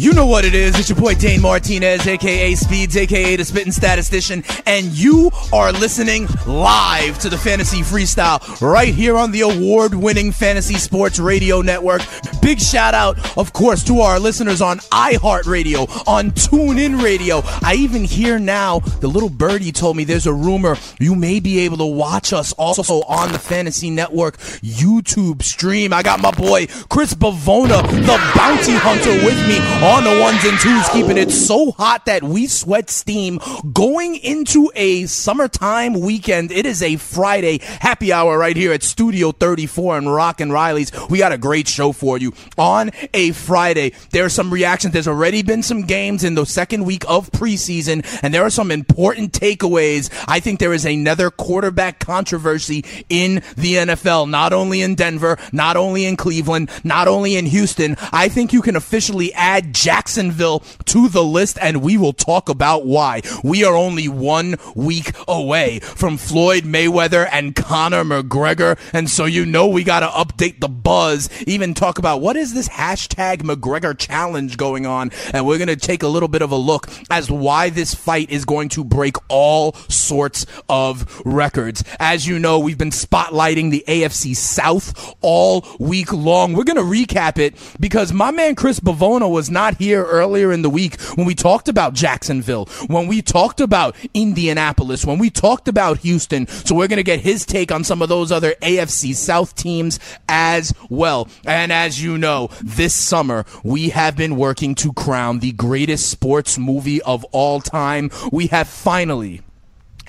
You know what it is. It's your boy Dane Martinez, aka Speeds, aka the Spitting Statistician, and you are listening live to the Fantasy Freestyle right here on the award winning Fantasy Sports Radio Network. Big shout out, of course, to our listeners on iHeartRadio, on TuneIn Radio. I even hear now, the little birdie told me there's a rumor you may be able to watch us also on the Fantasy Network YouTube stream. I got my boy Chris Bavona, the bounty hunter, with me on the ones and twos, keeping it so hot that we sweat steam. Going into a summertime weekend, it is a Friday happy hour right here at Studio 34 and Rock and Riley's. We got a great show for you on a Friday. There are some reactions. There's already been some games in the second week of preseason, and there are some important takeaways. I think there is another quarterback controversy in the NFL, not only in Denver, not only in Cleveland, not only in Houston. I think you can officially add Jacksonville to the list, and we will talk about why. We are only one week away from Floyd Mayweather and Conor McGregor, and so you know we got to update the buzz, even talk about what is this hashtag McGregor challenge going on, and we're going to take a little bit of a look as why this fight is going to break all sorts of records. As you know, we've been spotlighting the AFC South all week long. We're going to recap it because my man Chris Bavona was not here earlier in the week when we talked about Jacksonville, when we talked about Indianapolis, when we talked about Houston. So we're going to get his take on some of those other AFC South teams as well. And as you know, this summer we have been working to crown the greatest sports movie of all time. We have finally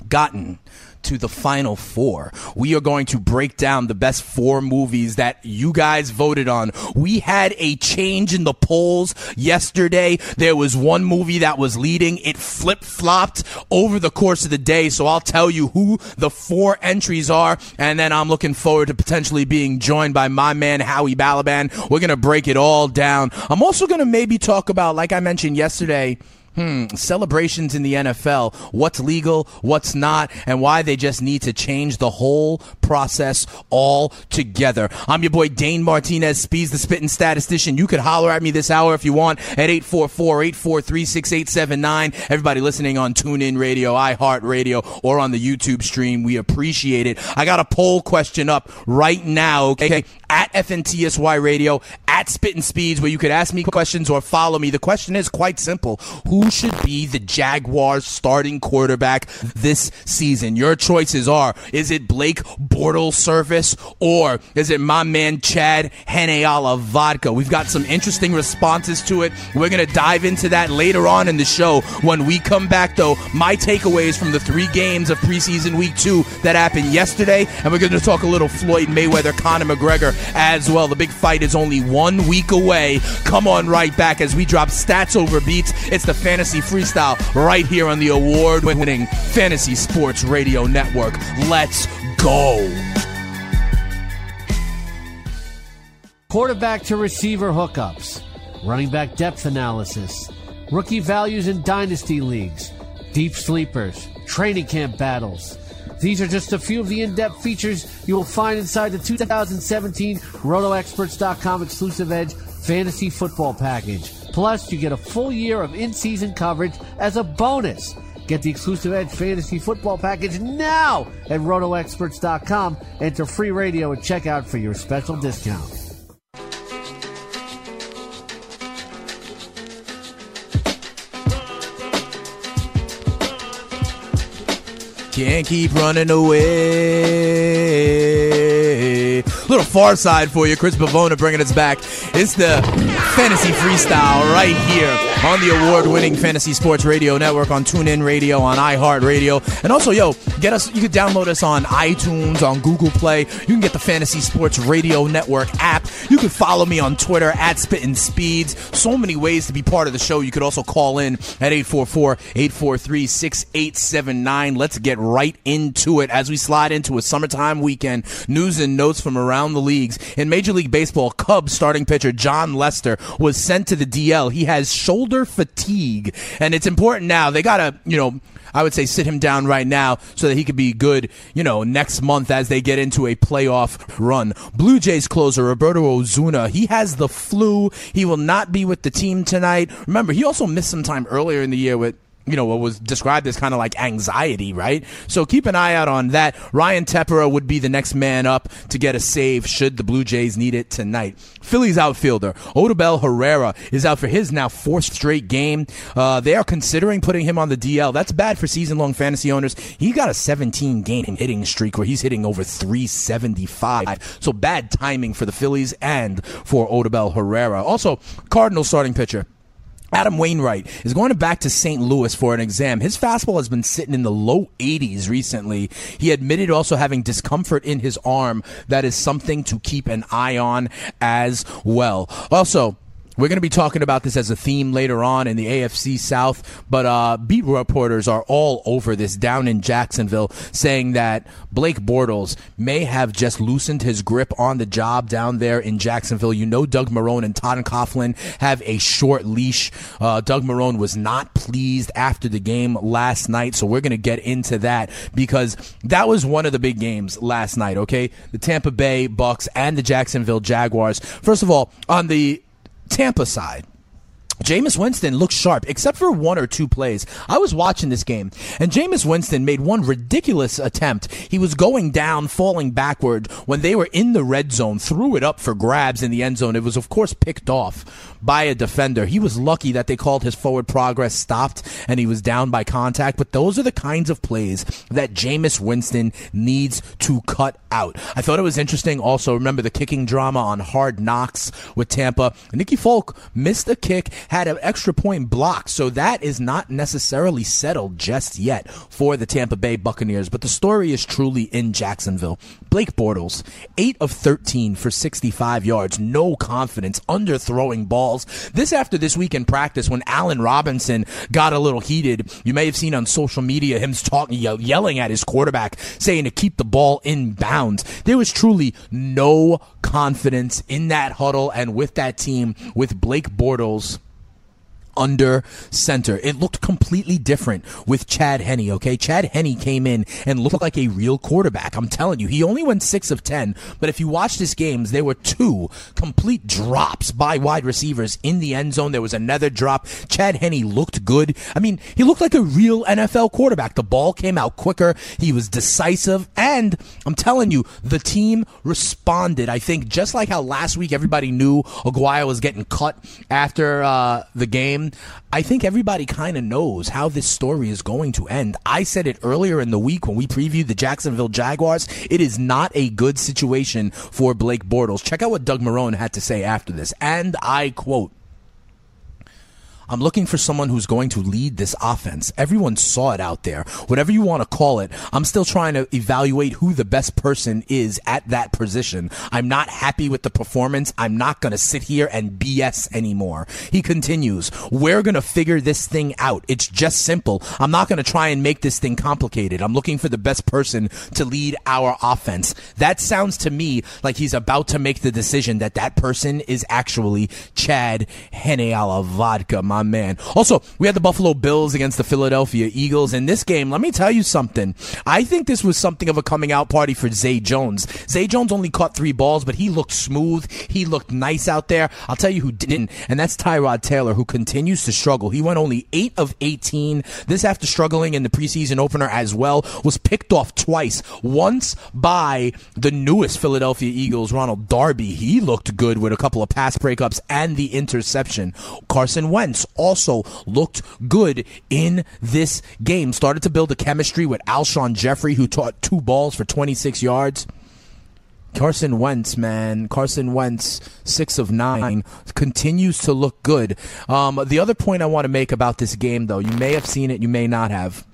gotten to the final four. We are going to break down the best four movies that you guys voted on. We had a change in the polls yesterday. There was one movie that was leading. It flip flopped over the course of the day. So I'll tell you who the four entries are. And then I'm looking forward to potentially being joined by my man, Howie Balaban. We're going to break it all down. I'm also going to maybe talk about, like I mentioned yesterday, Hmm, celebrations in the NFL, what's legal, what's not, and why they just need to change the whole process all together. I'm your boy Dane Martinez, Speeds the Spitting Statistician. You could holler at me this hour if you want at 844-843-6879. Everybody listening on TuneIn Radio, iHeartRadio, or on the YouTube stream, we appreciate it. I got a poll question up right now, okay? At FNTSY Radio, at Spitting Speeds, where you could ask me questions or follow me. The question is quite simple. Who should be the Jaguars starting quarterback this season? Your choices are, is it Blake Bortles Service or is it my man Chad Heneala Vodka? We've got some interesting responses to it. We're going to dive into that later on in the show. When we come back, though, my takeaways from the three games of preseason week two that happened yesterday, and we're going to talk a little Floyd Mayweather, Conor McGregor as well. The big fight is only one week away. Come on right back as we drop stats over beats. It's the Fantasy Freestyle right here on the award winning Fantasy Sports Radio Network. Let's go. Quarterback to receiver hookups, running back depth analysis, rookie values in dynasty leagues, deep sleepers, training camp battles. These are just a few of the in depth features you will find inside the 2017 RotoExperts.com exclusive Edge Fantasy Football Package. Plus, you get a full year of in season coverage as a bonus. Get the exclusive Edge Fantasy Football Package now at RotoExperts.com. Enter free radio at checkout for your special discount. Can't keep running away. little far side for you. Chris Pavona bringing us back. It's the fantasy freestyle right here on the award-winning Fantasy Sports Radio Network on TuneIn Radio, on iHeartRadio, and also, yo, get us. You can download us on iTunes, on Google Play. You can get the Fantasy Sports Radio Network app. You can follow me on Twitter at Spittin' Speeds. So many ways to be part of the show. You could also call in at 844-843-6879. Let's get right into it as we slide into a summertime weekend. News and notes from around the leagues. In Major League Baseball, Cubs starting pitcher Jon Lester was sent to the DL. He has shoulder fatigue, and it's important now. They got to, you know, I would say sit him down right now so that he could be good, you know, next month as they get into a playoff run. Blue Jays closer Roberto Osuna, he has the flu. He will not be with the team tonight. Remember, he also missed some time earlier in the year with you know, what was described as kind of like anxiety, right? So keep an eye out on that. Ryan Tepera would be the next man up to get a save should the Blue Jays need it tonight. Phillies outfielder Odubel Herrera is out for his now fourth straight game. Uh, they are considering putting him on the DL. That's bad for season long fantasy owners. He got a 17 game hitting streak where he's hitting over 375. So bad timing for the Phillies and for Odubel Herrera. Also, Cardinal starting pitcher. Adam Wainwright is going back to St. Louis for an exam. His fastball has been sitting in the low 80s recently. He admitted also having discomfort in his arm. That is something to keep an eye on as well. Also, we're going to be talking about this as a theme later on in the AFC South, but uh, beat reporters are all over this down in Jacksonville, saying that Blake Bortles may have just loosened his grip on the job down there in Jacksonville. You know, Doug Marrone and Todd Coughlin have a short leash. Uh, Doug Marrone was not pleased after the game last night, so we're going to get into that because that was one of the big games last night. Okay, the Tampa Bay Bucks and the Jacksonville Jaguars. First of all, on the Tampa side, Jameis Winston looked sharp, except for one or two plays. I was watching this game, and Jameis Winston made one ridiculous attempt. He was going down, falling backward when they were in the red zone, threw it up for grabs in the end zone. It was, of course, picked off by a defender. He was lucky that they called his forward progress stopped and he was down by contact, but those are the kinds of plays that Jameis Winston needs to cut out. I thought it was interesting also, remember the kicking drama on Hard Knocks with Tampa. Nicky Folk missed a kick, had an extra point blocked, so that is not necessarily settled just yet for the Tampa Bay Buccaneers. But the story is truly in Jacksonville. Blake Bortles, 8 of 13 for 65 yards, no confidence, under throwing balls. This after this week in practice when Allen Robinson got a little heated. You may have seen on social media him talking, yelling at his quarterback, saying to keep the ball in bounds. There was truly no confidence in that huddle and with that team with Blake Bortles under center. It looked completely different with Chad Henne, okay? Chad Henne came in and looked like a real quarterback. I'm telling you, he only went 6 of 10, but if you watch this games, there were two complete drops by wide receivers in the end zone. There was another drop. Chad Henne looked good. I mean, he looked like a real NFL quarterback. The ball came out quicker. He was decisive, and I'm telling you, the team responded. I think just like how last week everybody knew Aguayo was getting cut after uh, the game game, I think everybody kind of knows how this story is going to end. I said it earlier in the week when we previewed the Jacksonville Jaguars. It is not a good situation for Blake Bortles. Check out what Doug Marrone had to say after this. And I quote, I'm looking for someone who's going to lead this offense. Everyone saw it out there. Whatever you want to call it, I'm still trying to evaluate who the best person is at that position. I'm not happy with the performance. I'm not going to sit here and BS anymore. He continues, We're going to figure this thing out. It's just simple. I'm not going to try and make this thing complicated. I'm looking for the best person to lead our offense. That sounds to me like he's about to make the decision that that person is actually Chad Henne a vodka, my man. Also, we had the Buffalo Bills against the Philadelphia Eagles. In this game, let me tell you something. I think this was something of a coming out party for Zay Jones. Zay Jones only caught three balls, but he looked smooth. He looked nice out there. I'll tell you who didn't, and that's Tyrod Taylor, who continues to struggle. He went only 8 of 18. This after struggling in the preseason opener as well, was picked off twice. Once by the newest Philadelphia Eagles, Ronald Darby. He looked good with a couple of pass breakups and the interception. Carson Wentz also looked good in this game. Started to build a chemistry with Alshon Jeffery, who taught two balls for 26 yards. Carson Wentz, man, Carson Wentz, six of nine, continues to look good. Um, the other point I want to make about this game, though, you may have seen it, you may not have.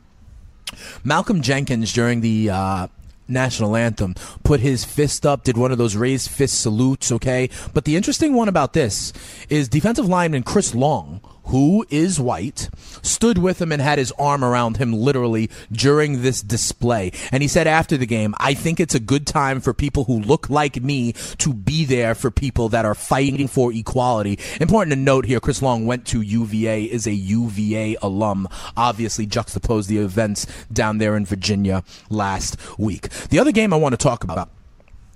Malcolm Jenkins during the uh, national anthem put his fist up, did one of those raised fist salutes, okay? But the interesting one about this is defensive lineman Chris Long, who is white, stood with him and had his arm around him literally during this display. And he said after the game, I think it's a good time for people who look like me to be there for people that are fighting for equality. Important to note here, Chris Long went to UVA, is a UVA alum, obviously juxtaposed the events down there in Virginia last week. The other game I want to talk about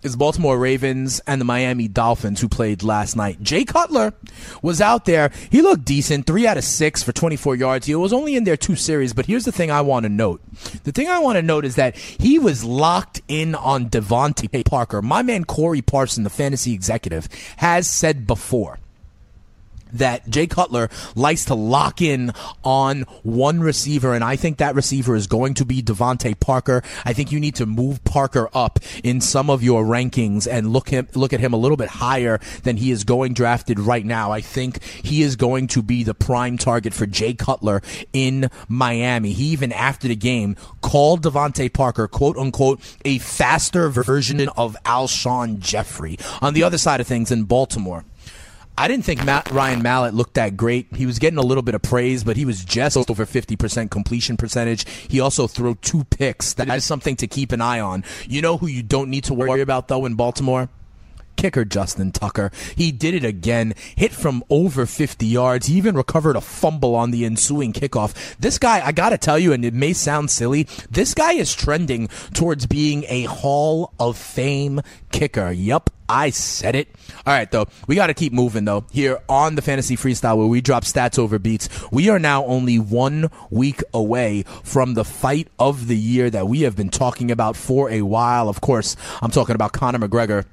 is Baltimore Ravens and the Miami Dolphins who played last night. Jay Cutler was out there. He looked decent, three out of six for 24 yards. He was only in there two series, but here's the thing I want to note. The thing I want to note is that he was locked in on DeVante Parker. My man Corey Parson, the fantasy executive, has said before that Jay Cutler likes to lock in on one receiver, and I think that receiver is going to be DeVante Parker. I think you need to move Parker up in some of your rankings and look him look at him a little bit higher than he is going drafted right now. I think he is going to be the prime target for Jay Cutler in Miami. He even after the game called DeVante Parker quote unquote a faster version of Alshon Jeffery. On the other side of things in Baltimore. I didn't think Matt, Ryan Mallett looked that great. He was getting a little bit of praise, but he was just over 50% completion percentage. He also threw two picks. That is something to keep an eye on. You know who you don't need to worry about, though, in Baltimore? kicker Justin Tucker. He did it again, hit from over 50 yards. He even recovered a fumble on the ensuing kickoff. This guy, I gotta tell you, and it may sound silly, this guy is trending towards being a Hall of Fame kicker. Yup, I said it. All right, though, we got to keep moving, though. Here on the Fantasy Freestyle, where we drop stats over beats, we are now only one week away from the fight of the year that we have been talking about for a while. Of course, I'm talking about Conor McGregor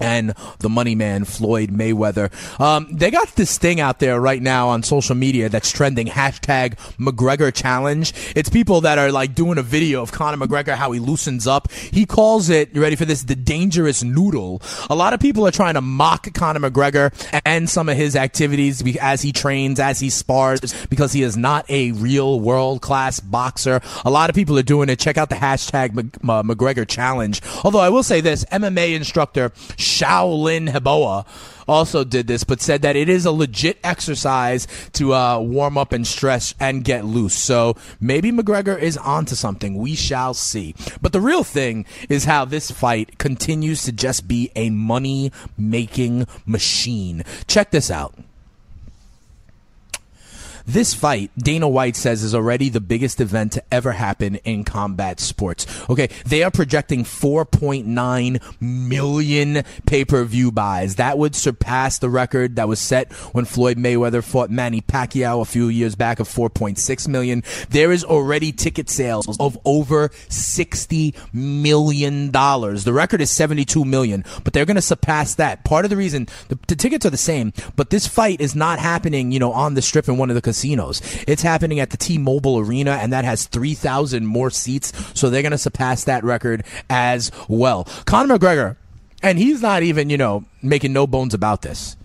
and the money man Floyd Mayweather. Um, they got this thing out there right now on social media that's trending hashtag McGregor challenge. It's people that are like doing a video of Conor McGregor how he loosens up. He calls it, you ready for this, the dangerous noodle. A lot of people are trying to mock Conor McGregor and some of his activities as he trains, as he spars, because he is not a real world class boxer. A lot of people are doing it. Check out the hashtag McGregor challenge. Although I will say this, MMA instructor Shaolin Heboa also did this, but said that it is a legit exercise to uh, warm up and stretch and get loose. So maybe McGregor is onto something. We shall see. But the real thing is how this fight continues to just be a money making machine. Check this out. This fight, Dana White says, is already the biggest event to ever happen in combat sports. Okay, they are projecting 4.9 million pay per view buys. That would surpass the record that was set when Floyd Mayweather fought Manny Pacquiao a few years back of 4.6 million. There is already ticket sales of over 60 million dollars. The record is 72 million, but they're going to surpass that. Part of the reason the, the tickets are the same, but this fight is not happening, you know, on the strip in one of the casinos casinos. It's happening at the T-Mobile Arena, and that has 3,000 more seats, so they're going to surpass that record as well. Conor McGregor, and he's not even, you know, making no bones about this.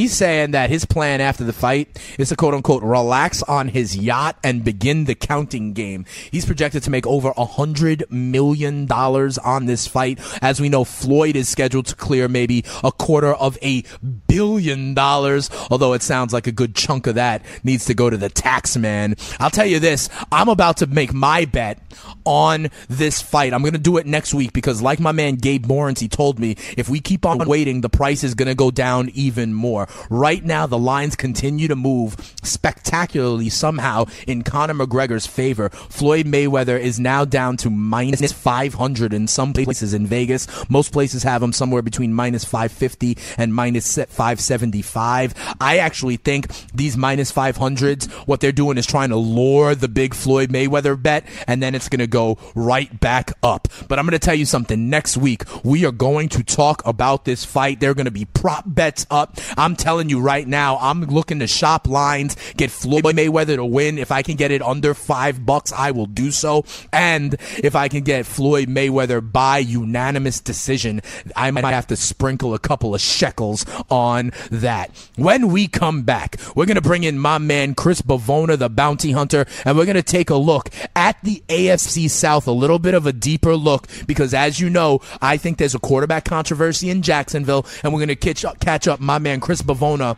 He's saying that his plan after the fight is to quote unquote relax on his yacht and begin the counting game. He's projected to make over a hundred million dollars on this fight. As we know, Floyd is scheduled to clear maybe a quarter of a billion dollars, although it sounds like a good chunk of that needs to go to the tax man. I'll tell you this, I'm about to make my bet on this fight. I'm going to do it next week because like my man Gabe Morans, he told me if we keep on waiting, the price is going to go down even more. Right now, the lines continue to move spectacularly somehow in Conor McGregor's favor. Floyd Mayweather is now down to minus 500 in some places in Vegas. Most places have him somewhere between minus 550 and minus 575. I actually think these minus 500s, what they're doing is trying to lure the big Floyd Mayweather bet, and then it's going to go right back up. But I'm going to tell you something. Next week, we are going to talk about this fight. There are going to be prop bets up. I'm telling you right now, I'm looking to shop lines, get Floyd Mayweather to win. If I can get it under five bucks, I will do so. And if I can get Floyd Mayweather by unanimous decision, I might have to sprinkle a couple of shekels on that. When we come back, we're going to bring in my man Chris Bavona, the bounty hunter, and we're going to take a look at the AFC South, a little bit of a deeper look, because as you know, I think there's a quarterback controversy in Jacksonville, and we're going to catch up, catch up my man Chris Bavona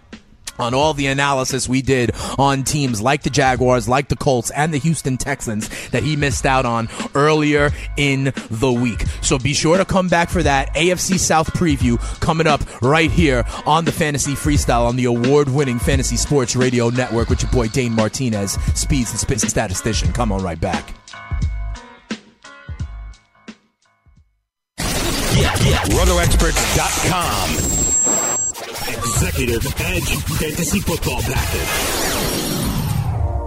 on all the analysis we did on teams like the Jaguars, like the Colts, and the Houston Texans that he missed out on earlier in the week. So be sure to come back for that AFC South preview coming up right here on the Fantasy Freestyle on the award winning Fantasy Sports Radio Network with your boy Dane Martinez, Speeds and Spits Statistician. Come on right back. RotoExperts.com. Executive Edge Fantasy Football Package.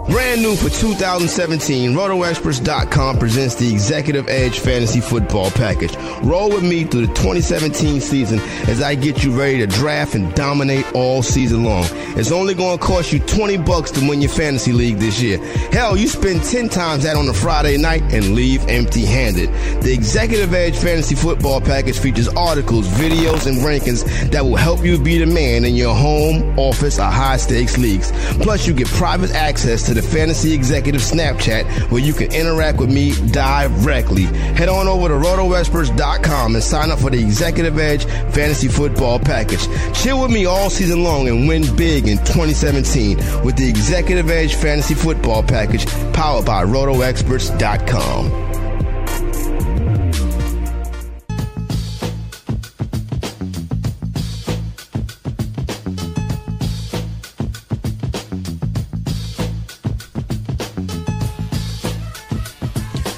Brand new for 2017, RotoExperts.com presents the Executive Edge Fantasy Football Package. Roll with me through the 2017 season as I get you ready to draft and dominate all season long. It's only going to cost you 20 bucks to win your fantasy league this year. Hell, you spend 10 times that on a Friday night and leave empty-handed. The Executive Edge Fantasy Football Package features articles, videos, and rankings that will help you be the man in your home, office, or high-stakes leagues. Plus, you get private access to the Fantasy Executive Snapchat where you can interact with me directly. Head on over to rotoexperts.com and sign up for the Executive Edge Fantasy Football Package. Chill with me all season long and win big in 2017 with the Executive Edge Fantasy Football Package powered by rotoexperts.com.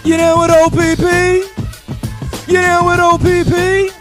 You know what OPP? You know what OPP?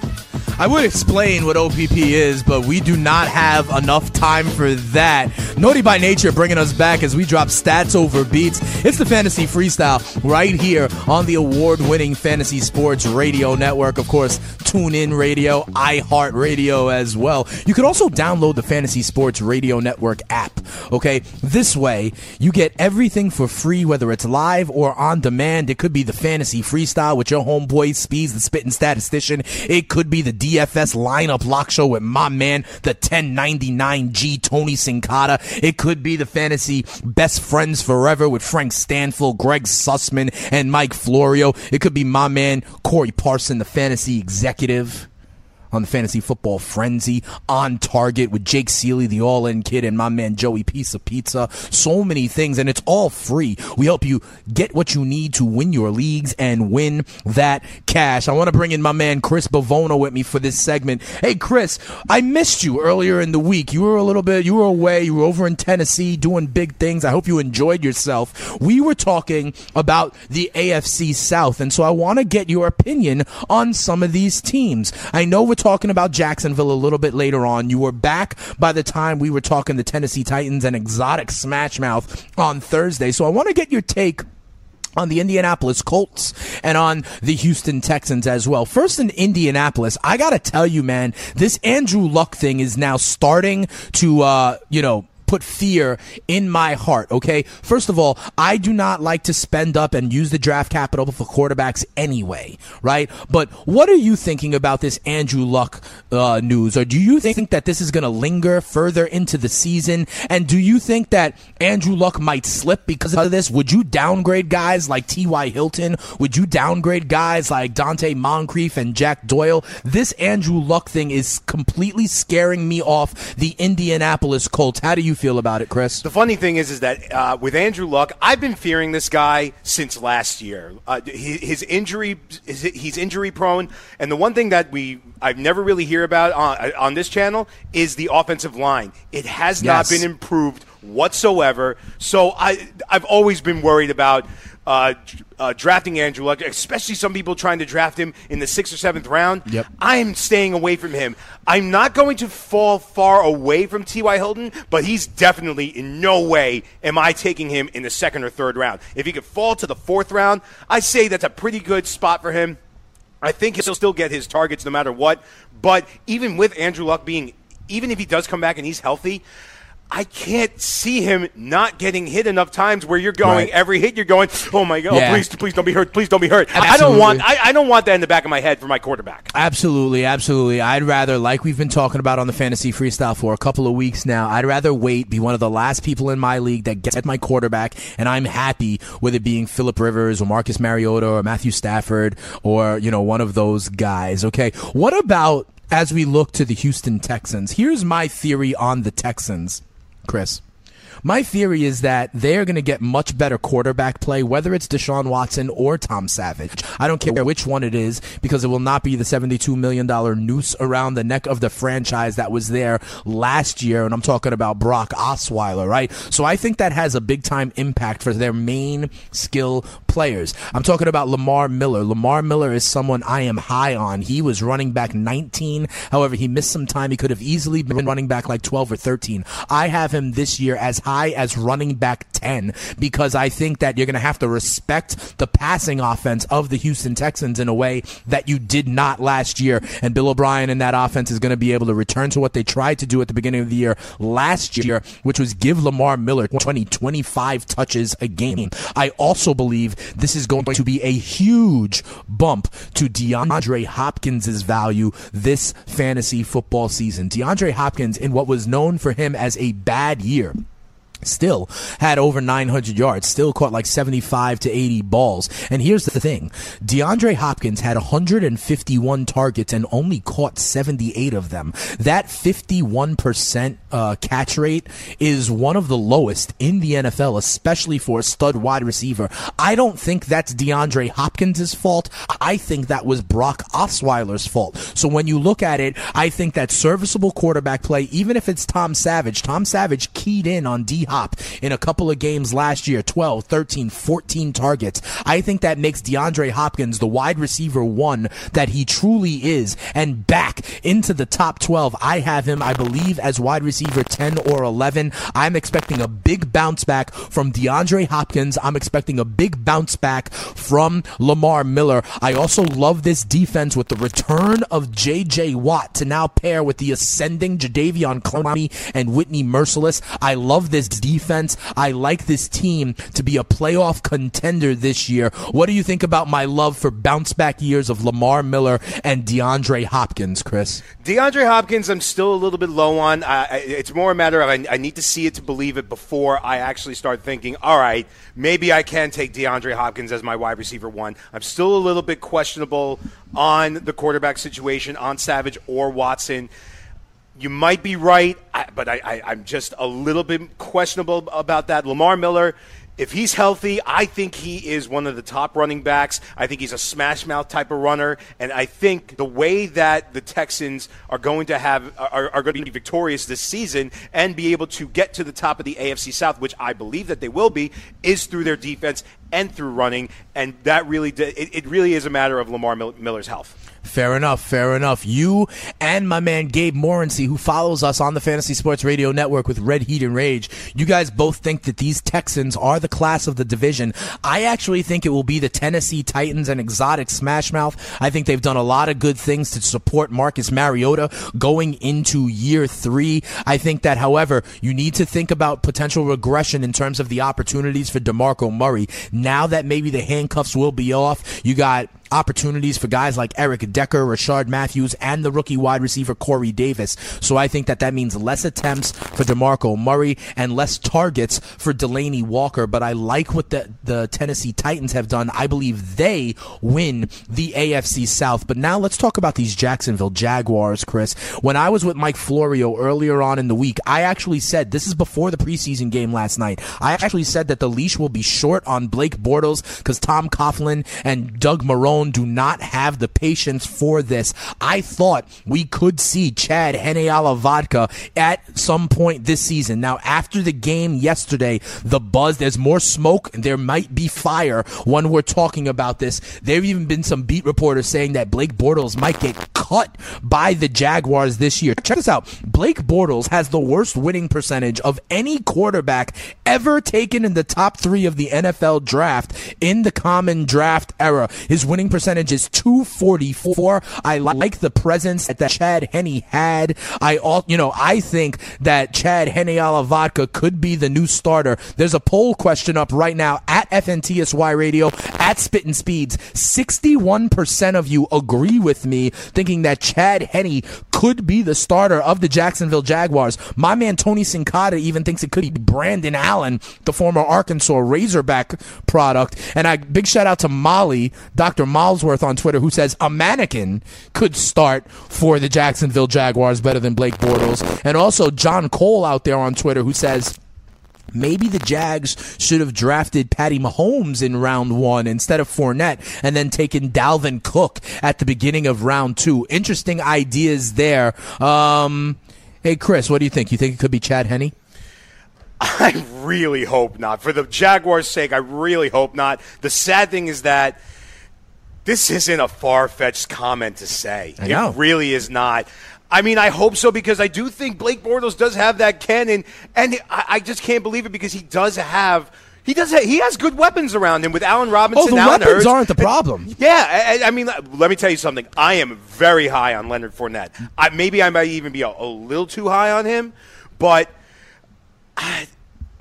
I would explain what OPP is, but we do not have enough time for that. Naughty by Nature bringing us back as we drop stats over beats. It's the Fantasy Freestyle right here on the award winning Fantasy Sports Radio Network. Of course, Tune In Radio, iHeart Radio as well. You can also download the Fantasy Sports Radio Network app. Okay, this way you get everything for free, whether it's live or on demand. It could be the Fantasy Freestyle with your homeboy Speeds, the spitting statistician. It could be the DFS lineup lock show with my man, the 1099G Tony Sincata. It could be the Fantasy Best Friends Forever with Frank Stanfield, Greg Sussman, and Mike Florio. It could be my man Corey Parson, the Fantasy Executive on the Fantasy Football Frenzy, on target with Jake Ciely, the all in kid, and my man Joey of Pizza. So many things, and it's all free. We help you get what you need to win your leagues and win that cash. I want to bring in my man Chris Bavona with me for this segment. Hey, Chris, I missed you earlier in the week. You were a little bit, you were away, you were over in Tennessee doing big things. I hope you enjoyed yourself. We were talking about the AFC South, and so I want to get your opinion on some of these teams. I know we're talking about Jacksonville a little bit later on. You were back by the time we were talking the Tennessee Titans and exotic smash mouth on Thursday. So I want to get your take on the Indianapolis Colts and on the Houston Texans as well. First in Indianapolis, I got to tell you, man, this Andrew Luck thing is now starting to, uh, you know, put fear in my heart, okay? First of all, I do not like to spend up and use the draft capital for quarterbacks anyway, right? But what are you thinking about this Andrew Luck uh, news? Or do you think that this is going to linger further into the season? And do you think that Andrew Luck might slip because of this? Would you downgrade guys like T.Y. Hilton? Would you downgrade guys like Donte Moncrief and Jack Doyle? This Andrew Luck thing is completely scaring me off the Indianapolis Colts. How do you feel about it, Chris? The funny thing is, is that uh, with Andrew Luck, I've been fearing this guy since last year. Uh, his, his injury, his, he's injury prone, and the one thing that we I've never really hear about on, on this channel is the offensive line. It has Yes. not been improved whatsoever. So I I've always been worried about uh, uh, drafting Andrew Luck, especially some people trying to draft him in the sixth or seventh round. Yep. I'm staying away from him. I'm not going to fall far away from T.Y. Hilton, but he's definitely in no way am I taking him in the second or third round. If he could fall to the fourth round, I say that's a pretty good spot for him. I think he'll still get his targets no matter what. But even with Andrew Luck being, even if he does come back and he's healthy, I can't see him not getting hit enough times where you're going Right. every hit you're going, oh my god, oh, Yeah. please, please don't be hurt, please don't be hurt. I, I don't want, I, I don't want that in the back of my head for my quarterback. Absolutely, absolutely. I'd rather, like we've been talking about on the fantasy freestyle for a couple of weeks now, I'd rather wait, be one of the last people in my league that gets my quarterback, and I'm happy with it being Philip Rivers or Marcus Mariota or Matthew Stafford or, you know, one of those guys. Okay. What about as we look to the Houston Texans? Here's my theory on the Texans, Chris. My theory is that they're going to get much better quarterback play, whether it's Deshaun Watson or Tom Savage. I don't care which one it is because it will not be the $72 million noose around the neck of the franchise that was there last year. And I'm talking about Brock Osweiler, right? So I think that has a big time impact for their main skill players. I'm talking about Lamar Miller. Lamar Miller is someone I am high on. He was running back 19. However, he missed some time. He could have easily been running back like 12 or 13. I have him this year as high as running back 10 because I think that you're going to have to respect the passing offense of the Houston Texans in a way that you did not last year. And Bill O'Brien and that offense is going to be able to return to what they tried to do at the beginning of the year last year, which was give Lamar Miller 20, 25 touches a game. I also believe this is going to be a huge bump to DeAndre Hopkins' value this fantasy football season. DeAndre Hopkins, in what was known for him as a bad year, still had over 900 yards, still caught like 75 to 80 balls. And here's the thing DeAndre Hopkins had 151 targets and only caught 78 of them. That 51% uh, catch rate is one of the lowest in the NFL, especially for a stud wide receiver. I don't think that's DeAndre Hopkins' fault. I think that was Brock Osweiler's fault. So when you look at it, I think that serviceable quarterback play, even if it's Tom Savage, Tom Savage keyed in on D In a couple of games last year 12, 13, 14 targets. I think that makes DeAndre Hopkins the wide receiver one that he truly is and back into the top 12. I have him, I believe, as wide receiver 10 or 11. I'm expecting a big bounce back from DeAndre Hopkins. I'm expecting a big bounce back from Lamar Miller. I also love this defense with the return of J.J. Watt to now pair with the ascending Jadeveon Clowney and Whitney Mercilus. I love this defense. I like this team to be a playoff contender this year. What do you think about my love for bounce back years of Lamar Miller and DeAndre Hopkins, Chris? DeAndre Hopkins, I'm still a little bit low on. It's more a matter of I, I need to see it to believe it before I actually start thinking, all right, maybe I can take DeAndre Hopkins as my wide receiver one. I'm still a little bit questionable on the quarterback situation, on Savage or Watson. You might be right, but I, I'm just a little bit questionable about that. Lamar Miller, if he's healthy, I think he is one of the top running backs. I think he's a smash mouth type of runner, and I think the way that the Texans are going to have are, are going to be victorious this season and be able to get to the top of the AFC South, which I believe that they will be, is through their defense and through running, and that really it, it really is a matter of Lamar Miller's health. Fair enough, fair enough. You and my man Gabe Morency, who follows us on the Fantasy Sports Radio Network with Red Heat and Rage, you guys both think that these Texans are the class of the division. I actually think it will be the Tennessee Titans and exotic Smash Mouth. I think they've done a lot of good things to support Marcus Mariota going into year three. I think that, however, you need to think about potential regression in terms of the opportunities for DeMarco Murray. Now that maybe the handcuffs will be off, you got opportunities for guys like Eric Decker, Rishard Matthews, and the rookie wide receiver Corey Davis. So I think that that means less attempts for DeMarco Murray and less targets for Delanie Walker. But I like what the, the Tennessee Titans have done. I believe they win the AFC South. But now let's talk about these Jacksonville Jaguars, Chris. When I was with Mike Florio earlier on in the week, I actually said, this is before the preseason game last night, I actually said that the leash will be short on Blake Bortles because Tom Coughlin and Doug Marrone alone do not have the patience for this. I thought we could see Chad Henneala Vodka at some point this season. Now, after the game yesterday, the buzz, there's more smoke, and there might be fire when we're talking about this. There have even been some beat reporters saying that Blake Bortles might get cut by the Jaguars this year. Check this out. Blake Bortles has the worst winning percentage of any quarterback ever taken in the top three of the NFL draft in the common draft era. His winning percentage is 244. I like the presence that Chad Henne had. I all, you know, I think that Chad Henne Vodka could be the new starter. There's a poll question up right now at FNTSY Radio at Spittin' Speeds. 61% of you agree with me thinking that Chad Henne could be the starter of the Jacksonville Jaguars. My man Tony Sincata even thinks it could be Brandon Allen, the former Arkansas Razorback product. And I big shout out to Molly, Dr. Malsworth on Twitter, who says a mannequin could start for the Jacksonville Jaguars better than Blake Bortles. And also John Cole out there on Twitter who says Maybe the Jags should have drafted Patty Mahomes in round one instead of Fournette and then taken Dalvin Cook at the beginning of round two. Interesting ideas there. Um, hey, Chris, what do you think? You think it could be Chad Henne? I really hope not. For the Jaguars' sake, I really hope not. The sad thing is that this isn't a far fetched comment to say. I know. It really is not. I mean, I hope so because I do think Blake Bortles does have that cannon, and I, I just can't believe it because he does have. He does. Have, he has good weapons around him with Allen Robinson. Oh, the Allen weapons aren't the problem. Yeah, I, I mean, let me tell you something. I am very high on Leonard Fournette. I, maybe I might even be a, a little too high on him, but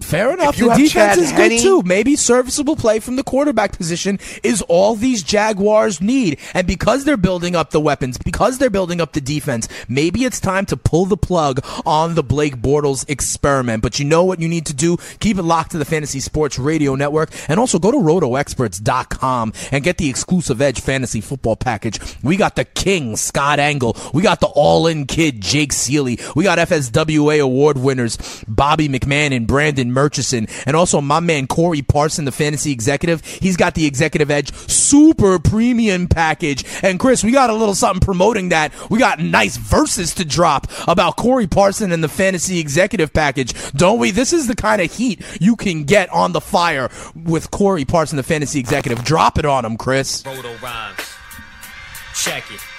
Fair enough. The defense Chad is good too. Maybe serviceable play from the quarterback position is all these Jaguars need. And because they're building up the weapons, because they're building up the defense, maybe it's time to pull the plug on the Blake Bortles experiment. But you know what you need to do? Keep it locked to the Fantasy Sports Radio Network and also go to rotoexperts.com and get the exclusive Edge Fantasy Football Package. We got the King, Scott Engel. We got the all-in kid, Jake Ciely. We got FSWA award winners, Bobby McMahon and Brandon Murchison. And also my man, Corey Parson, the fantasy executive. He's got the Executive Edge super premium package. And Chris, we got a little something promoting that. We got nice verses to drop about Corey Parson and the fantasy executive package, don't we? This is the kind of heat you can get on the fire with Corey Parson, the fantasy executive. Drop it on him, Chris. Check it.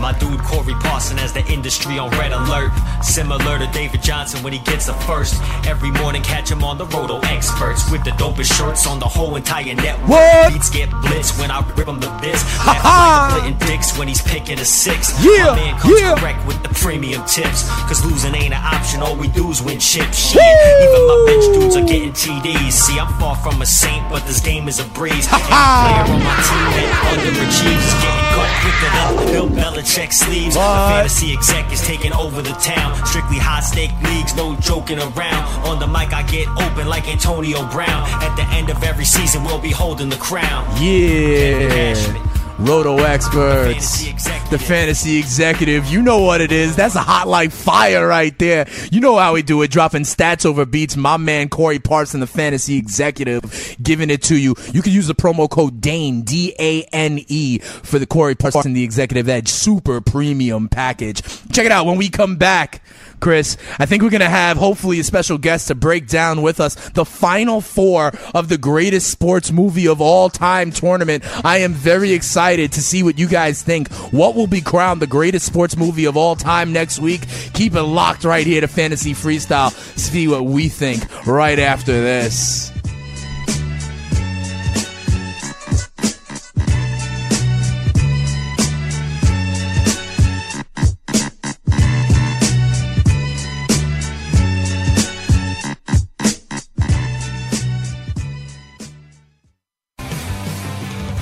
My dude Corey Parson has the industry on red alert. Similar to David Johnson when he gets a first. Every morning catch him on the Roto oh, Experts with the dopest shirts on the whole entire network. What? Beats get blitzed when I rip him the biz. Ha-ha! Like dicks when he's picking a six. Yeah, My man comes yeah. correct with the premium tips. Cause losing ain't an option, all we do is win chips. Shit, even my bench dudes are getting TDs. See, I'm far from a saint, but this game is a breeze. Every player on my team that underachieves is getting cut quicker than Bill Belichick sleeves. The fantasy exec is taking over the town. Strictly high stake leagues, no joking around. On the mic, I get open like Antonio Brown. At the end of every season, we'll be holding the crown. Yeah. Roto experts. Fantasy. The fantasy executive. You know what it is. That's a hot like fire right there. You know how we do it. Dropping stats over beats. My man Corey Parson, the fantasy executive, giving it to you. You can use the promo code DANE, D A N E, for the Corey Parson, the executive edge super premium package. Check it out when we come back. Chris. I think we're going to have hopefully a special guest to break down with us the final four of the greatest sports movie of all time tournament. I am very excited to see what you guys think. What will be crowned the greatest sports movie of all time next week? Keep it locked right here to Fantasy Freestyle. See what we think right after this.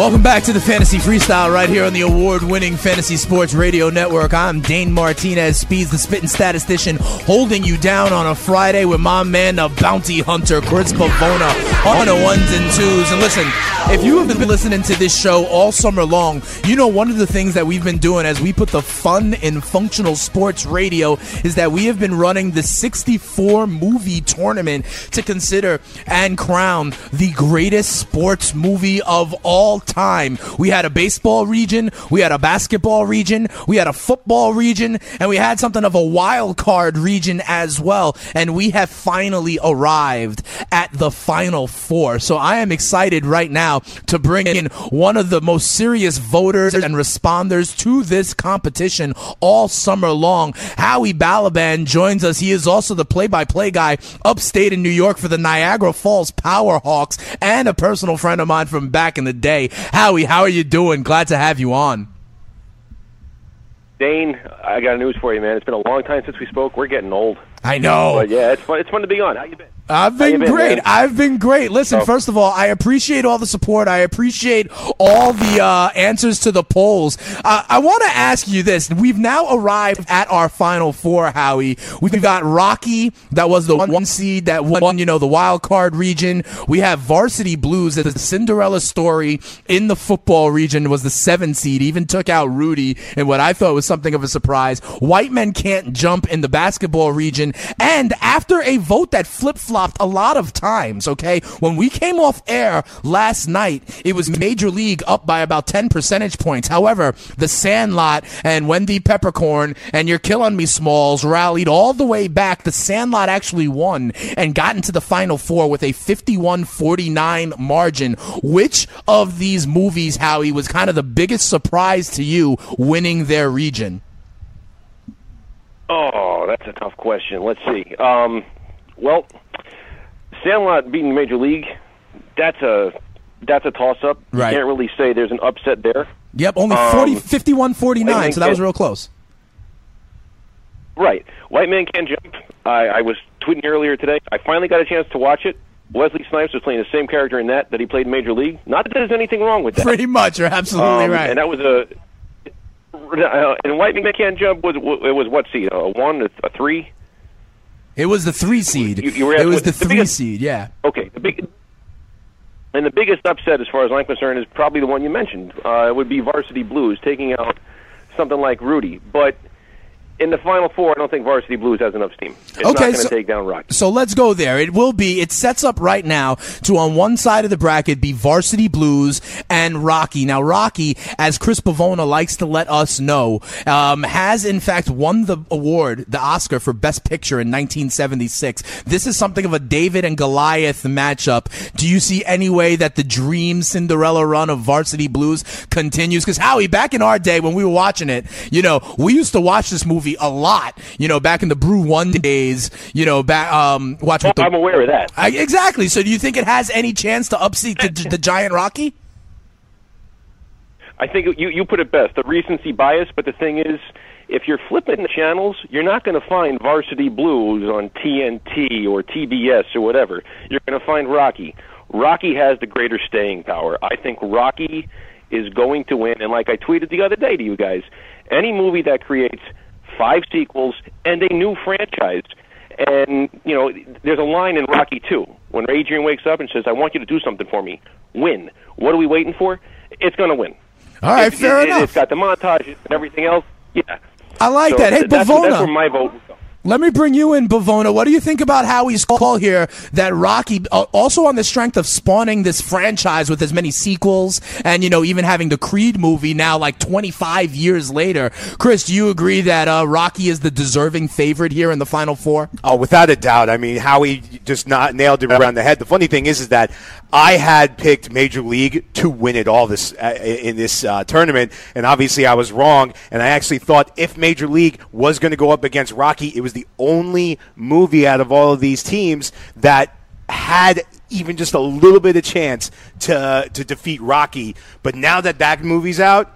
Welcome back to the Fantasy Freestyle right here on the award winning Fantasy Sports Radio Network. I'm Dane Martinez, Speeds the Spitting Statistician, holding you down on a Friday with my man, the bounty hunter, Chris Pavona, on the ones and twos. And listen, if you have been listening to this show all summer long, you know one of the things that we've been doing as we put the fun in functional sports radio is that we have been running the 64 movie tournament to consider and crown the greatest sports movie of all time. We had a baseball region, we had a basketball region, we had a football region, and we had something of a wild card region as well. And we have finally arrived at the final four. So I am excited right now to bring in one of the most serious voters and responders to this competition all summer long. Howie Balaban joins us. He is also the play by play guy upstate in New York for the Niagara Falls Powerhawks and a personal friend of mine from back in the day. Howie, how are you doing? Glad to have you on. Dane, I got news for you, man. It's been a long time since we spoke. We're getting old. I know. But yeah, it's fun. It's fun to be on. How you been? I've been been, great. man? I've been great. Listen, Oh. first of all, I appreciate all the support. I appreciate all the uh, answers to the polls. Uh, I want to ask you this. We've now arrived at our final four, Howie. We've got Rocky, that was the one seed that won, you know, the wild card region. We have Varsity Blues, that the Cinderella story in the football region was the seven seed, even took out Rudy in what I thought was something of a surprise. White men can't jump in the basketball region. And after a vote that flip flopped a lot of times, okay, when we came off air last night, it was Major League up by about 10 percentage points. However, the Sandlot and Wendy Peppercorn and You're Killing Me Smalls rallied all the way back. The Sandlot actually won and got into the final four with a 51 49 margin. Which of these movies, Howie, was kind of the biggest surprise to you winning their region? Oh, that's a tough question. Let's see. Um, well, Sandlot beating Major League. That's a that's a toss up. Right. You can't really say there's an upset there. Yep, only Um, 40, 51 49, so that was real close. Right. White Man Can't Jump. I, I was tweeting earlier today. I finally got a chance to watch it. Wesley Snipes was playing the same character in that that he played in Major League. Not that there's anything wrong with that. Pretty much, you're absolutely Um, right. And that was a. Uh, and White Man Can't Jump was it was what seed? A one, a, three? It was the three seed. You- you at- it was the the three biggest- seed, yeah. Okay, the big. And the biggest upset, as far as I'm concerned, is probably the one you mentioned. Uh, it would be Varsity Blues taking out something like Rudy. But in the Final Four, I don't think Varsity Blues has enough steam. It's not Okay, going to so- take down Rocky. So let's go there. It will be, it sets up right now to on one side of the bracket be Varsity Blues and Rocky. Now, Rocky, as Chris Pavona likes to let us know, um, has in fact won the award, the Oscar for Best Picture in 1976. This is something of a David and Goliath matchup. Do you see any way that the dream Cinderella run of Varsity Blues continues? Because Howie, back in our day when we were watching it, you know, we used to watch this movie a lot. You know, back in the Brew One days. You know, back um, watch with the. I'm aware of that. I, exactly. So, do you think it has any chance to upseat the, the giant Rocky? I think you you put it best. The recency bias, but the thing is, if you're flipping the channels, you're not going to find Varsity Blues on TNT or TBS or whatever. You're going to find Rocky. Rocky has the greater staying power. I think Rocky is going to win. And like I tweeted the other day to you guys, any movie that creates five sequels and a new franchise. And you know, there's a line in Rocky 2 when Adrian wakes up and says, "I want you to do something for me. Win." What are we waiting for? It's going to win. All right, It- fair it, enough. It's got the montage and everything else. Yeah. I like So that. Hey, that's, Bavona. that's where my vote. Let me bring you in, Bavona. What do you think about Howie's call here that Rocky, uh, also on the strength of spawning this franchise with as many sequels and, you know, even having the Creed movie now like 25 years later? Chris, do you agree that uh, Rocky is the deserving favorite here in the Final Four? Oh, without a doubt. I mean, Howie just not nailed it around the head. The funny thing is, is that I had picked Major League to win it all this uh, in this uh, tournament, and obviously I was wrong. And I actually thought if Major League was going to go up against Rocky, it was the only movie out of all of these teams that had even just a little bit of chance to to defeat Rocky. But now that that movie's out,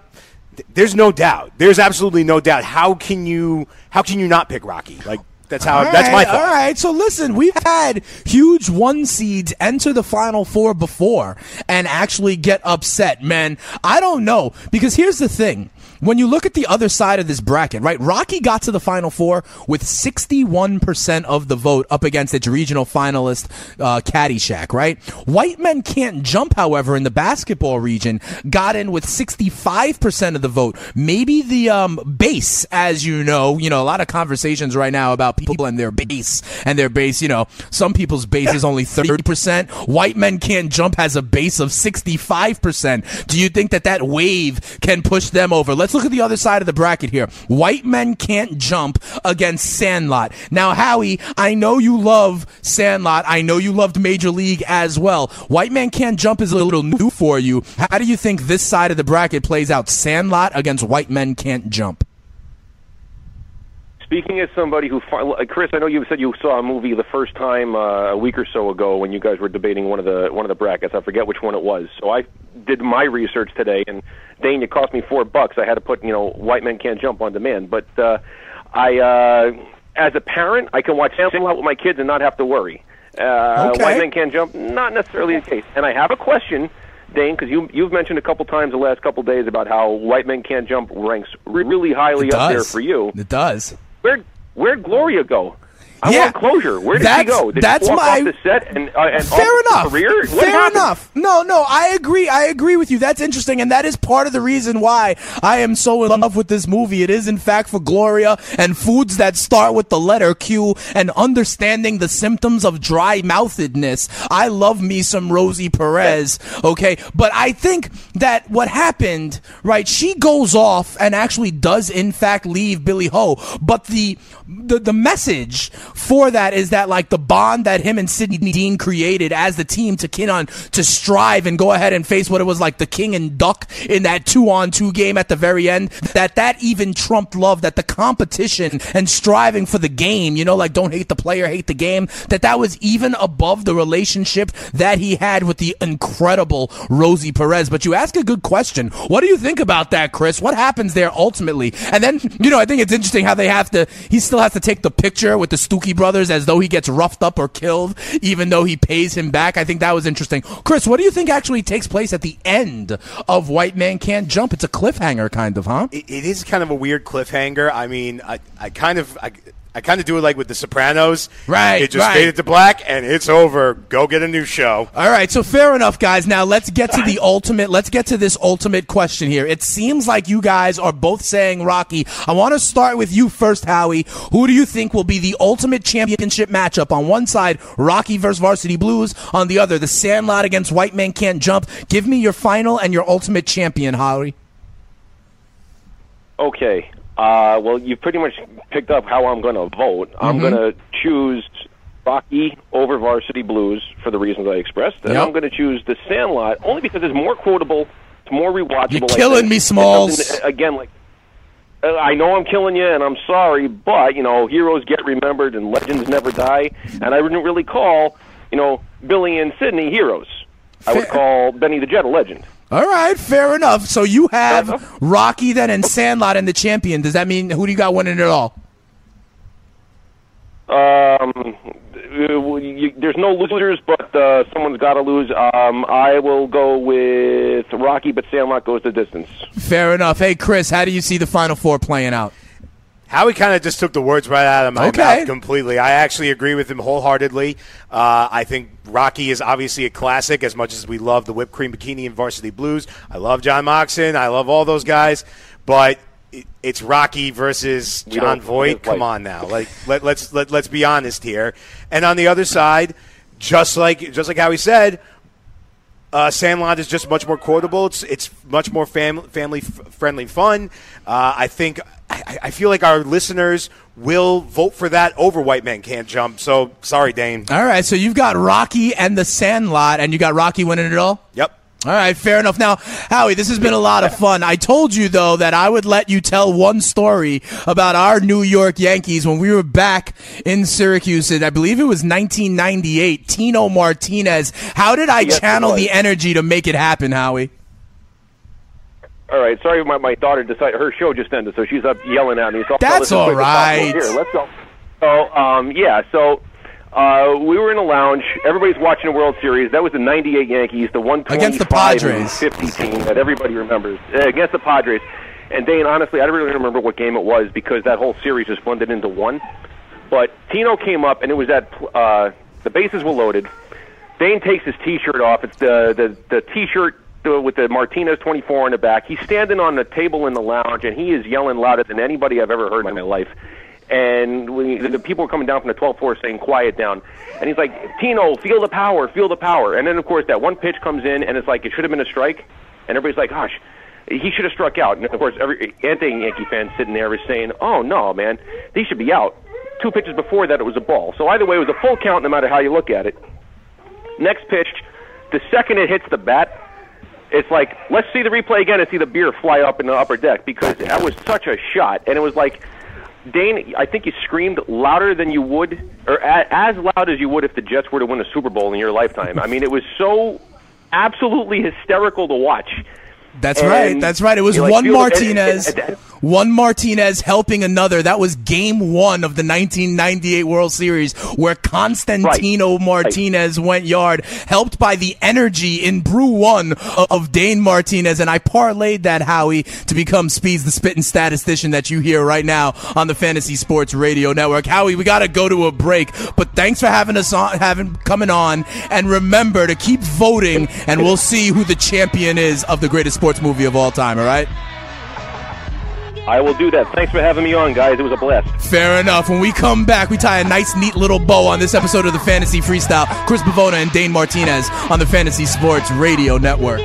th- there's no doubt. There's absolutely no doubt. How can you how can you not pick Rocky? Like That's how. All that's my right, thought. All right. So listen, we've had huge one seeds enter the final four before and actually get upset, man. I don't know because here's the thing. When you look at the other side of this bracket, right? Rocky got to the final four with 61% of the vote up against its regional finalist, uh, Caddyshack, right? White Men Can't Jump, however, in the basketball region got in with 65% of the vote. Maybe the, um, base, as you know, you know, a lot of conversations right now about people and their base and their base, you know, some people's base is only 30%. White Men Can't Jump has a base of 65%. Do you think that that wave can push them over? Let's look at the other side of the bracket here. White Men Can't Jump against Sandlot. Now, Howie, I know you love Sandlot. I know you loved Major League as well. White Man Can't Jump is a little new for you. How do you think this side of the bracket plays out? Sandlot against White Men Can't Jump. Speaking as somebody who, Chris, I know you said you saw a movie the first time uh, a week or so ago when you guys were debating one of the one of the brackets. I forget which one it was. So I did my research today, and Dane, it cost me four bucks. I had to put, you know, White Men Can't Jump on demand. But uh, I, uh, as a parent, I can watch Sandlot with my kids and not have to worry. Uh, Okay. White Men Can't Jump, not necessarily the case. And I have a question. Dane, because you you've mentioned a couple times the last couple days about how White Men Can't Jump ranks really highly up there for you. It does. Where where'd Gloria go? I Yeah, want closure. Where did she that's- go? Did that's walk my- off the set and, uh, and Fair enough. Career? What Fair happened? enough. No, no, I agree. I agree with you. That's interesting, and that is part of the reason why I am so in love with this movie. It is, in fact, for Gloria and foods that start with the letter Q and understanding the symptoms of dry mouthedness. I love me some Rosie Perez. Okay, but I think that what happened, right? She goes off and actually does, in fact, leave Billy Ho, but the the the message for that is that like the bond that him and Sidney Deane created as the team to kin on to strive and go ahead and face what it was like the king and duck in that two on two game at the very end that that even trumped love that the competition and striving for the game you know like don't hate the player hate the game that that was even above the relationship that he had with the incredible Rosie Perez. But you ask a good question. What do you think about that Chris? What happens there ultimately? And then you know I think it's interesting how they have to he still has to take the picture with the Stucci brothers as though he gets roughed up or killed even though he pays him back. I think that was interesting. Chris what do you think actually takes place at the end of White Man Can't Jump? It's a cliffhanger kind of huh? It, it is kind of a weird cliffhanger. I mean, I, I kind of I, I kind of do it like with The Sopranos. Right, It just right. faded to black and it's over. Go get a new show. All right, so fair enough, guys. Now let's get to the ultimate. Let's get to this ultimate question here. It seems like you guys are both saying Rocky. I want to start with you first, Howie. Who do you think will be the ultimate championship matchup? On one side, Rocky versus Varsity Blues. On the other, the Sandlot against White Man Can't Jump. Give me your final and your ultimate champion, Howie. Okay. Uh, well, you pretty much picked up how I'm going to vote. I'm Mhm. going to choose Rocky over Varsity Blues for the reasons I expressed, and Yep. I'm going to choose The Sandlot only because it's more quotable, it's more rewatchable. You're killing me, Smalls. Again, like. uh, I know I'm killing you, and I'm sorry, but you know, heroes get remembered and legends never die. And I wouldn't really call, you know, Billy and Sydney heroes. I would call Benny the Jet a legend. All right, fair enough. So you have Rocky then and Sandlot and the champion. Does that mean who do you got winning it all? Um, you, there's no losers, but uh, someone's got to lose. Um, I will go with Rocky, but Sandlot goes the distance. Fair enough. Hey, Chris, how do you see the final four playing out? Howie kind of just took the words right out of my Okay. mouth completely. I actually agree with him wholeheartedly. Uh, I think Rocky is obviously a classic as much as we love the whipped cream bikini and varsity blues. I love John Moxon. I love all those guys. But it's Rocky versus Jon Voight. Come on now. Like, let, let's, let, let's be honest here. And on the other side, just like, just like Howie said, uh, Sandlot is just much more quotable. It's it's much more fam- family f- friendly fun. Uh, I think I, I feel like our listeners will vote for that over White Man Can't Jump. So sorry, Dane. All right, so you've got Rocky and the Sandlot, and you got Rocky winning it all? Yep. All right, fair enough. Now, Howie, this has been a lot of fun. I told you, though, that I would let you tell one story about our New York Yankees when we were back in Syracuse, and I believe it was 1998. Tino Martinez. How did I Yes, channel the energy to make it happen, Howie? All right, sorry, my, my daughter decided her show just ended, so she's up yelling at me. So That's tell this as quick all right. Here, let's go. So um, yeah, so uh, we were in a lounge. Everybody's watching the World Series. That was the '98 Yankees, the 125 Against the Padres. 50 team that everybody remembers uh, against the Padres. And Dane, honestly, I don't really remember what game it was because that whole series just blended into one. But Tino came up, and it was that uh, the bases were loaded. Dane takes his T-shirt off. It's the the, the T-shirt uh, with the Martinez 24 on the back. He's standing on the table in the lounge, and he is yelling louder than anybody I've ever heard in my life. And we, the people are coming down from the 12th floor saying, "Quiet down." And he's like, "Tino, feel the power, feel the power." And then, of course, that one pitch comes in, and it's like it should have been a strike. And everybody's like, "Gosh." He should have struck out, and of course, every anti-Yankee fan sitting there is saying, "Oh no, man, they should be out." Two pitches before that, it was a ball. So either way, it was a full count, no matter how you look at it. Next pitch, the second it hits the bat, it's like let's see the replay again and see the beer fly up in the upper deck because that was such a shot, and it was like Dane. I think you screamed louder than you would, or a, as loud as you would if the Jets were to win a Super Bowl in your lifetime. I mean, it was so absolutely hysterical to watch. That's And right. That's right. It was like, one Martinez, one Martinez helping another. That was game one of the 1998 World Series where Constantino Martinez went yard, helped by the energy in brew one of, of Dane Martinez. And I parlayed that, Howie, to become Speeds, the spitting statistician that you hear right now on the Fantasy Sports Radio Network. Howie, we got to go to a break, but thanks for having us on, having coming on. And remember to keep voting, and we'll see who the champion is of the greatest sports movie of all time. All right. I will do that. Thanks for having me on, guys. It was a blast. Fair enough. When we come back, we tie a nice, neat little bow on this episode of the Fantasy Freestyle. Chris Pavona and Dane Martinez on the Fantasy Sports Radio Network.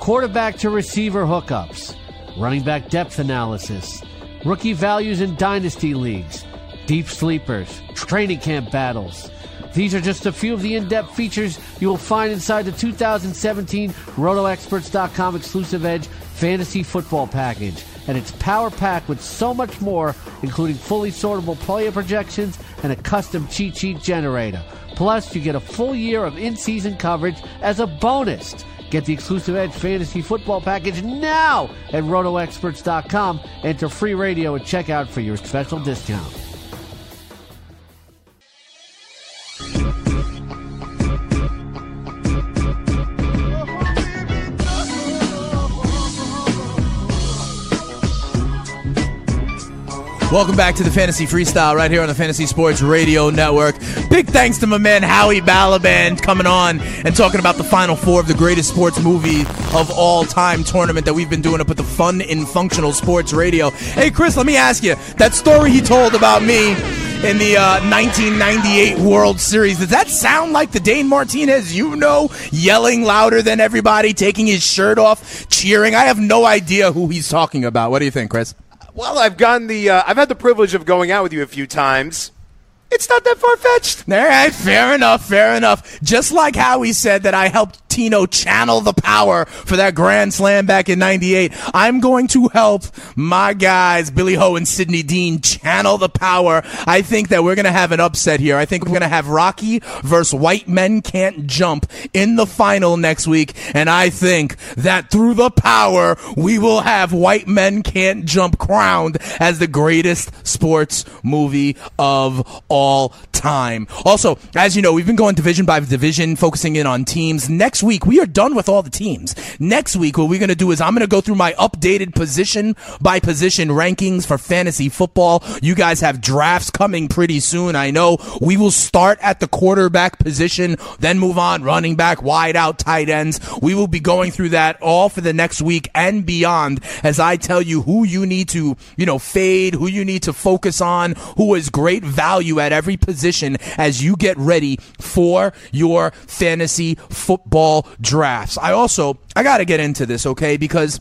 quarterback to receiver hookups, running back depth analysis, rookie values in dynasty leagues, deep sleepers, training camp battles. These are just a few of the in depth features you will find inside the 2017 RotoExperts.com exclusive Edge Fantasy Football Package. And it's power packed with so much more, including fully sortable player projections and a custom cheat sheet generator. Plus, you get a full year of in season coverage as a bonus. Get the exclusive Edge Fantasy Football Package now at RotoExperts.com. Enter free radio at checkout for your special discount. Welcome back to the Fantasy Freestyle right here on the Fantasy Sports Radio Network. Big thanks to my man Howie Balaban coming on and talking about the final four of the greatest sports movie of all time tournament that we've been doing up at the Fun in Functional Sports Radio. Hey, Chris, let me ask you that story he told about me in the uh, 1998 World Series. Does that sound like the Dane Martinez you know, yelling louder than everybody, taking his shirt off, cheering? I have no idea who he's talking about. What do you think, Chris? Well, I've gotten the uh, I've had the privilege of going out with you a few times. It's not that far fetched. All right, fair enough, fair enough. Just like how he said that I helped Channel the power for that grand slam back in 98, I'm going to help my guys, Billy Ho and Sidney Deane, channel the power. I think that we're going to have an upset here. I think we're going to have Rocky versus White Men Can't Jump in the final next week. And I think that through the power, we will have White Men Can't Jump crowned as the greatest sports movie of all time. Also, as you know, we've been going division by division, focusing in on teams. Next week, we are done with all the teams. Next week, what we're going to do is I'm going to go through my updated position by position rankings for fantasy football. You guys have drafts coming pretty soon. I know we will start at the quarterback position, then move on running back, wide out, tight ends. We will be going through that all for the next week and beyond as I tell you who you need to, you know, fade, who you need to focus on, who is great value at every position as you get ready for your fantasy football drafts. I also, I got to get into this, okay? Because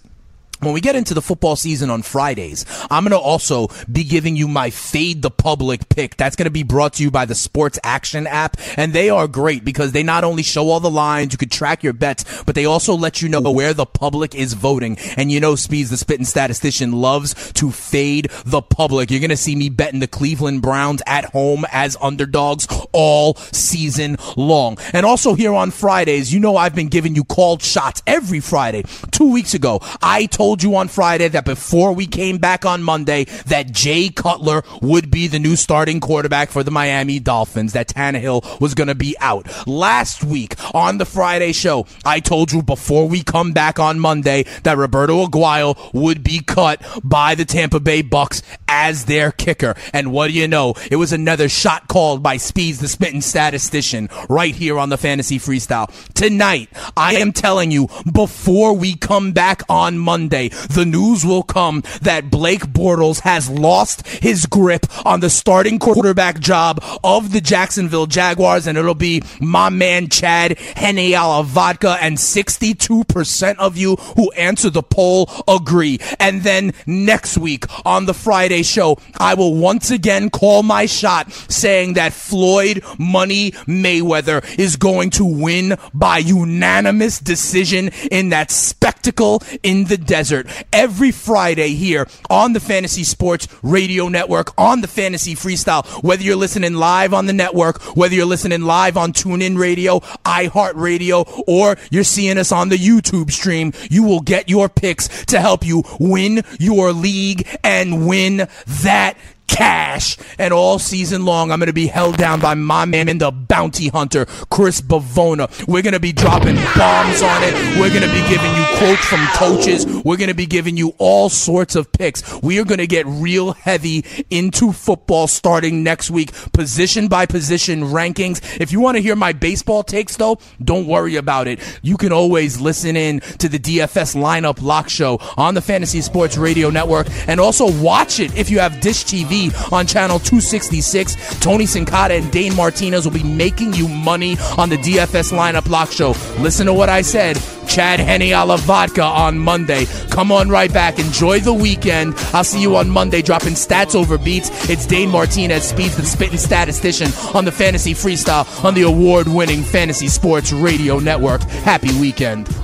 when we get into the football season on Fridays, I'm going to also be giving you my fade the public pick. That's going to be brought to you by the Sports Action app. And they are great because they not only show all the lines, you could track your bets, but they also let you know where the public is voting. And you know, Speeds, the spitting statistician, loves to fade the public. You're going to see me betting the Cleveland Browns at home as underdogs all season long. And also here on Fridays, you know, I've been giving you called shots every Friday. Two weeks ago, I told told you on Friday that before we came back on Monday that Jay Cutler would be the new starting quarterback for the Miami Dolphins, that Tannehill was going to be out. Last week on the Friday show, I told you before we come back on Monday that Roberto Aguayo would be cut by the Tampa Bay Bucks as their kicker. And what do you know? It was another shot called by Speeds, the spitting statistician, right here on the Fantasy Freestyle. Tonight, I am telling you, before we come back on Monday, the news will come that Blake Bortles has lost his grip on the starting quarterback job of the Jacksonville Jaguars, and it'll be my man Chad Henne Vodka, and 62% of you who answer the poll agree. And then next week on the Friday show, I will once again call my shot saying that Floyd Money Mayweather is going to win by unanimous decision in that spectacle in the desert every Friday here on the Fantasy Sports Radio Network, on the Fantasy Freestyle. Whether you're listening live on the network, whether you're listening live on TuneIn Radio, iHeartRadio, or you're seeing us on the YouTube stream, you will get your picks to help you win your league and win that cash. And all season long, I'm going to be held down by my man and the bounty hunter, Chris Bavona. We're going to be dropping bombs on it. We're going to be giving you quotes from coaches. We're going to be giving you all sorts of picks. We are going to get real heavy into football starting next week, position by position rankings. If you want to hear my baseball takes, though, don't worry about it. You can always listen in to the DFS lineup lock show on the Fantasy Sports Radio Network and also watch it if you have Dish TV on channel 266. Tony Sincata and Dane Martinez will be making you money on the DFS lineup lock show. Listen to what I said. Chad Henne a la vodka on Monday. Come on right back. Enjoy the weekend. I'll see you on Monday dropping stats over beats. It's Dane Martinez, Speeds the Spitting Statistician on the Fantasy Freestyle on the award winning Fantasy Sports Radio Network. Happy weekend.